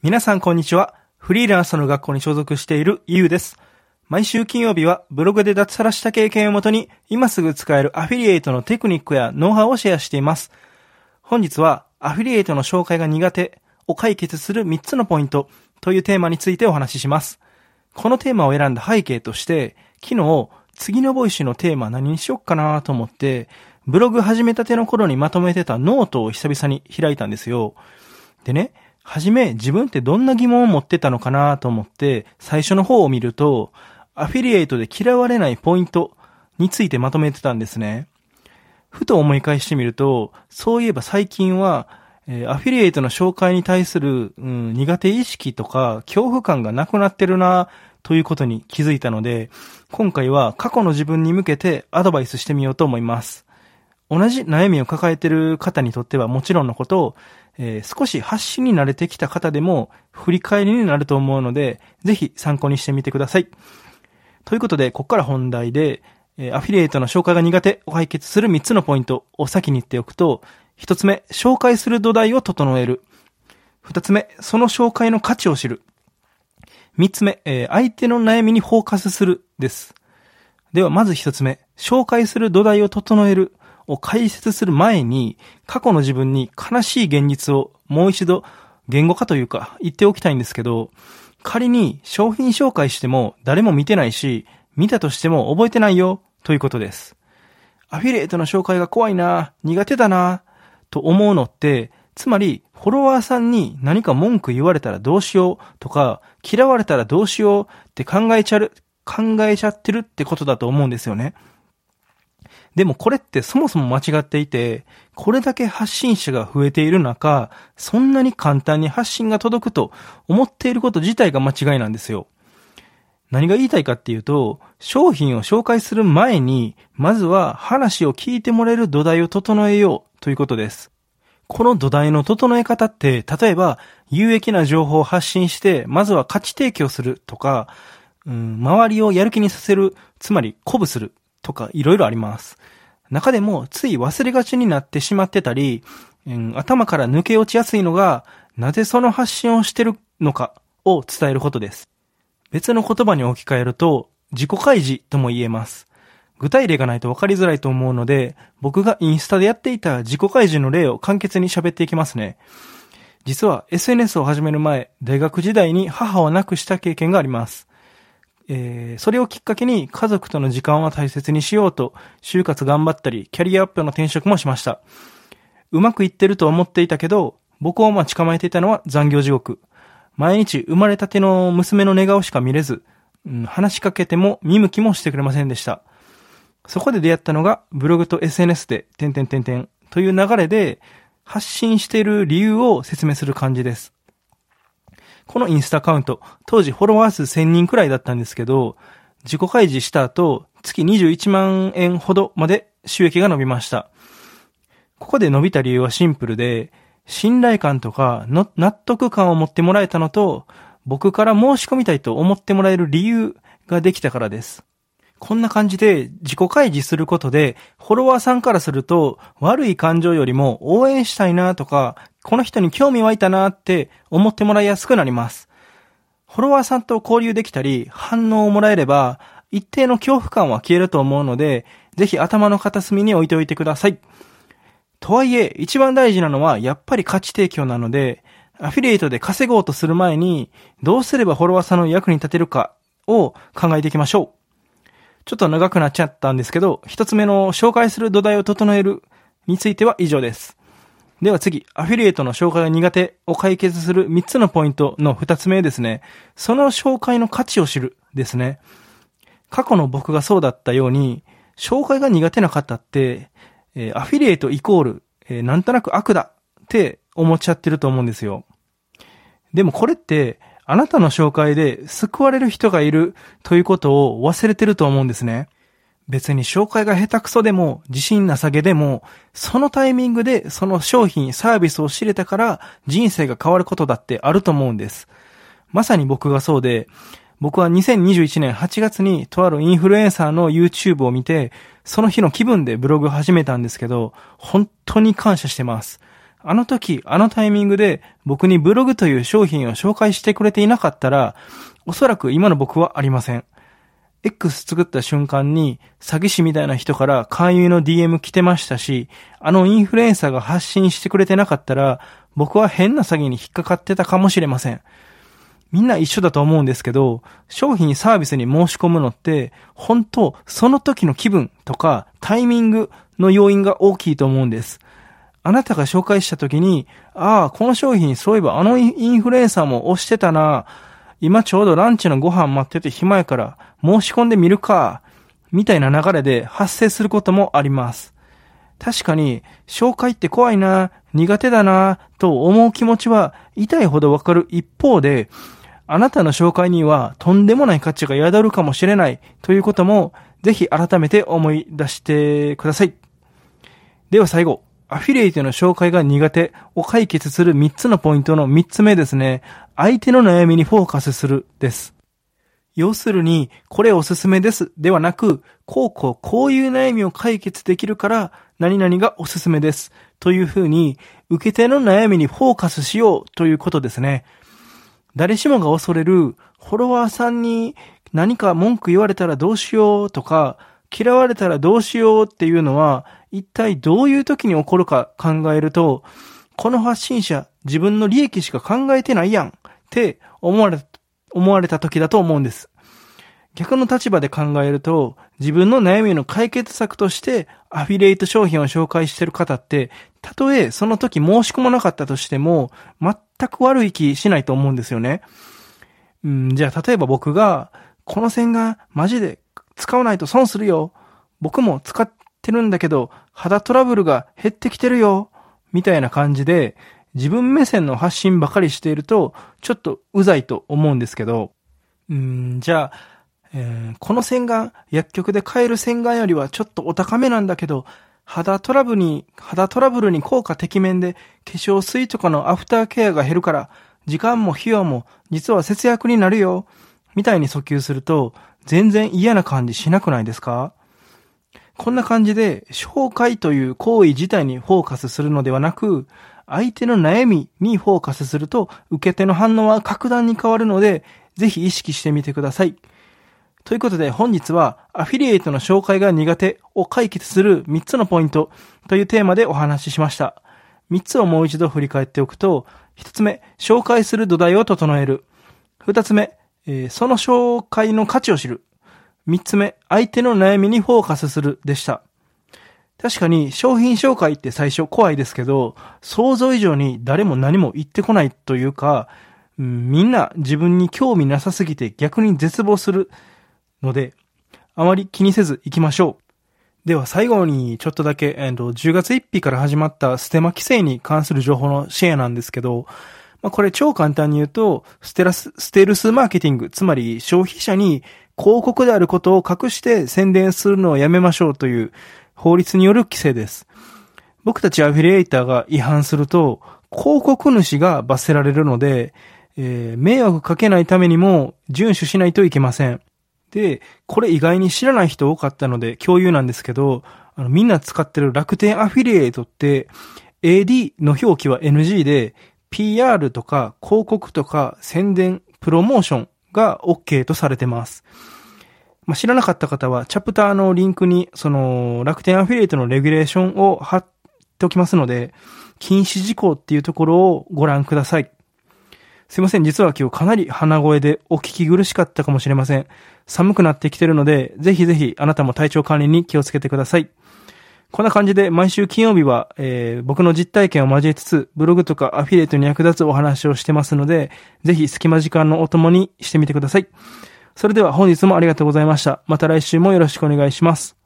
皆さんこんにちは。フリーランスの学校に所属しているゆうです。毎週金曜日はブログで脱サラした経験をもとに今すぐ使えるアフィリエイトのテクニックやノウハウをシェアしています。本日はアフィリエイトの紹介が苦手を解決する3つのポイントというテーマについてお話しします。このテーマを選んだ背景として、昨日次の Voicy のテーマ何にしよっかなと思って、ブログ始めたての頃にまとめてたノートを久々に開いたんですよ。でね、はじめ自分ってどんな疑問を持ってたのかなと思って最初の方を見ると、アフィリエイトで嫌われないポイントについてまとめてたんですね。ふと思い返してみると、そういえば最近は、え、アフィリエイトの紹介に対する、うん、苦手意識とか恐怖感がなくなってるなということに気づいたので、今回は過去の自分に向けてアドバイスしてみようと思います。同じ悩みを抱えている方にとってはもちろんのこと、えー、少し発信に慣れてきた方でも振り返りになると思うので、ぜひ参考にしてみてください。ということで、ここから本題で、えー、アフィリエイトの紹介が苦手を解決する3つのポイントを先に言っておくと、1つ目、紹介する土台を整える。2つ目、その紹介の価値を知る。3つ目、えー、相手の悩みにフォーカスするです。では、まず1つ目、紹介する土台を整える。を解説する前に、過去の自分に悲しい現実をもう一度言語化というか言っておきたいんですけど、仮に商品紹介しても誰も見てないし、見たとしても覚えてないよということです。アフィリエイトの紹介が怖いな、苦手だな、と思うのって、つまり、フォロワーさんに何か文句言われたらどうしようとか、嫌われたらどうしようって考えちゃる、考えちゃってるってことだと思うんですよね。でもこれってそもそも間違っていて、これだけ発信者が増えている中、そんなに簡単に発信が届くと思っていること自体が間違いなんですよ。何が言いたいかっていうと、商品を紹介する前に、まずは話を聞いてもらえる土台を整えようということです。この土台の整え方って、例えば、有益な情報を発信して、まずは価値提供するとか、うん、周りをやる気にさせる、つまり鼓舞するとかいろいろあります。中でもつい忘れがちになってしまってたり、うん、頭から抜け落ちやすいのが、なぜその発信をしてるのかを伝えることです。別の言葉に置き換えると、自己開示とも言えます。具体例がないと分かりづらいと思うので、僕がインスタでやっていた自己開示の例を簡潔に喋っていきますね。実は SNS を始める前、大学時代に母を亡くした経験があります。えー、それをきっかけに家族との時間は大切にしようと、就活頑張ったり、キャリアアップの転職もしました。うまくいってると思っていたけど、僕を待ち構えていたのは残業地獄。毎日生まれたての娘の寝顔しか見れず、うん、話しかけても見向きもしてくれませんでした。そこで出会ったのがブログと SNS で、点々点々という流れで発信している理由を説明する感じです。このインスタカウント、当時フォロワー数1000人くらいだったんですけど、自己開示した後、月21万円ほどまで収益が伸びました。ここで伸びた理由はシンプルで、信頼感とか納得感を持ってもらえたのと、僕から申し込みたいと思ってもらえる理由ができたからです。こんな感じで自己開示することで、フォロワーさんからすると、悪い感情よりも応援したいなとか、この人に興味湧いたなって思ってもらいやすくなります。フォロワーさんと交流できたり、反応をもらえれば、一定の恐怖感は消えると思うので、ぜひ頭の片隅に置いておいてください。とはいえ、一番大事なのは、やっぱり価値提供なので、アフィリエイトで稼ごうとする前に、どうすればフォロワーさんの役に立てるかを考えていきましょう。ちょっと長くなっちゃったんですけど、一つ目の紹介する土台を整えるについては以上です。では次、アフィリエイトの紹介が苦手を解決する3つのポイントの2つ目ですね。その紹介の価値を知るですね。過去の僕がそうだったように、紹介が苦手な方って、え、アフィリエイトイコール、え、なんとなく悪だって思っちゃってると思うんですよ。でもこれって、あなたの紹介で救われる人がいるということを忘れてると思うんですね。別に紹介が下手くそでも、自信なさげでも、そのタイミングでその商品、サービスを知れたから人生が変わることだってあると思うんです。まさに僕がそうで、僕は2021年8月にとあるインフルエンサーの YouTube を見て、その日の気分でブログを始めたんですけど、本当に感謝してます。あの時、あのタイミングで僕にブログという商品を紹介してくれていなかったら、おそらく今の僕はありません。X 作った瞬間に詐欺師みたいな人から勧誘の DM 来てましたし、あのインフルエンサーが発信してくれてなかったら、僕は変な詐欺に引っかかってたかもしれません。みんな一緒だと思うんですけど、商品サービスに申し込むのって、本当その時の気分とかタイミングの要因が大きいと思うんです。あなたが紹介した時に、ああ、この商品そういえばあのインフルエンサーも押してたな。今ちょうどランチのご飯待ってて暇やから申し込んでみるか。みたいな流れで発生することもあります。確かに、紹介って怖いな、苦手だな、と思う気持ちは痛いほどわかる一方で、あなたの紹介にはとんでもない価値が宿るかもしれないということも、ぜひ改めて思い出してください。では最後、アフィリエイトの紹介が苦手を解決する3つのポイントの3つ目ですね。相手の悩みにフォーカスするです。要するに、これおすすめですではなく、こうこうこういう悩みを解決できるから、何々がおすすめです。というふうに、受け手の悩みにフォーカスしようということですね。誰しもが恐れる、フォロワーさんに何か文句言われたらどうしようとか、嫌われたらどうしようっていうのは、一体どういう時に起こるか考えると、この発信者、自分の利益しか考えてないやんって思われ、思われた時だと思うんです。逆の立場で考えると、自分の悩みの解決策としてアフィリエイト商品を紹介してる方って、たとえその時申し込まなかったとしても、全く悪い気しないと思うんですよね。うん、じゃあ例えば僕が、この線がマジで使わないと損するよ。僕も使ってるんだけど、肌トラブルが減ってきてるよ。みたいな感じで、自分目線の発信ばかりしていると、ちょっとうざいと思うんですけど、うん、じゃあ、えー、この洗顔、薬局で買える洗顔よりはちょっとお高めなんだけど、肌トラブルに、肌トラブルに効果てきめんで、化粧水とかのアフターケアが減るから、時間も費用も実は節約になるよ。みたいに訴求すると、全然嫌な感じしなくないですか？こんな感じで、紹介という行為自体にフォーカスするのではなく、相手の悩みにフォーカスすると、受け手の反応は格段に変わるので、ぜひ意識してみてください。ということで本日はアフィリエイトの紹介が苦手を解決する3つのポイントというテーマでお話ししました。3つをもう一度振り返っておくと、1つ目、紹介する土台を整える。2つ目、えー、その紹介の価値を知る。3つ目、相手の悩みにフォーカスするでした。確かに商品紹介って最初怖いですけど、想像以上に誰も何も言ってこないというか、みんな自分に興味なさすぎて逆に絶望するので、あまり気にせず行きましょう。では最後にちょっとだけ、えー、10月1日から始まったステマ規制に関する情報のシェアなんですけど、まあ、これ超簡単に言うと、ステラス、ステルスマーケティング、つまり消費者に広告であることを隠して宣伝するのをやめましょうという法律による規制です。僕たちアフィリエイターが違反すると、広告主が罰せられるので、えー、迷惑かけないためにも遵守しないといけません。で、これ意外に知らない人多かったので共有なんですけど、あのみんな使ってる楽天アフィリエイトって、AD の表記は NG で、PR とか広告とか宣伝、プロモーションが OK とされてます。まあ、知らなかった方は、チャプターのリンクに、その、楽天アフィリエイトのレギュレーションを貼っておきますので、禁止事項っていうところをご覧ください。すいません、実は今日かなり鼻声でお聞き苦しかったかもしれません。寒くなってきてるので、ぜひぜひあなたも体調管理に気をつけてください。こんな感じで毎週金曜日は、えー、僕の実体験を交えつつ、ブログとかアフィリエイトに役立つお話をしてますので、ぜひ隙間時間のお供にしてみてください。それでは本日もありがとうございました。また来週もよろしくお願いします。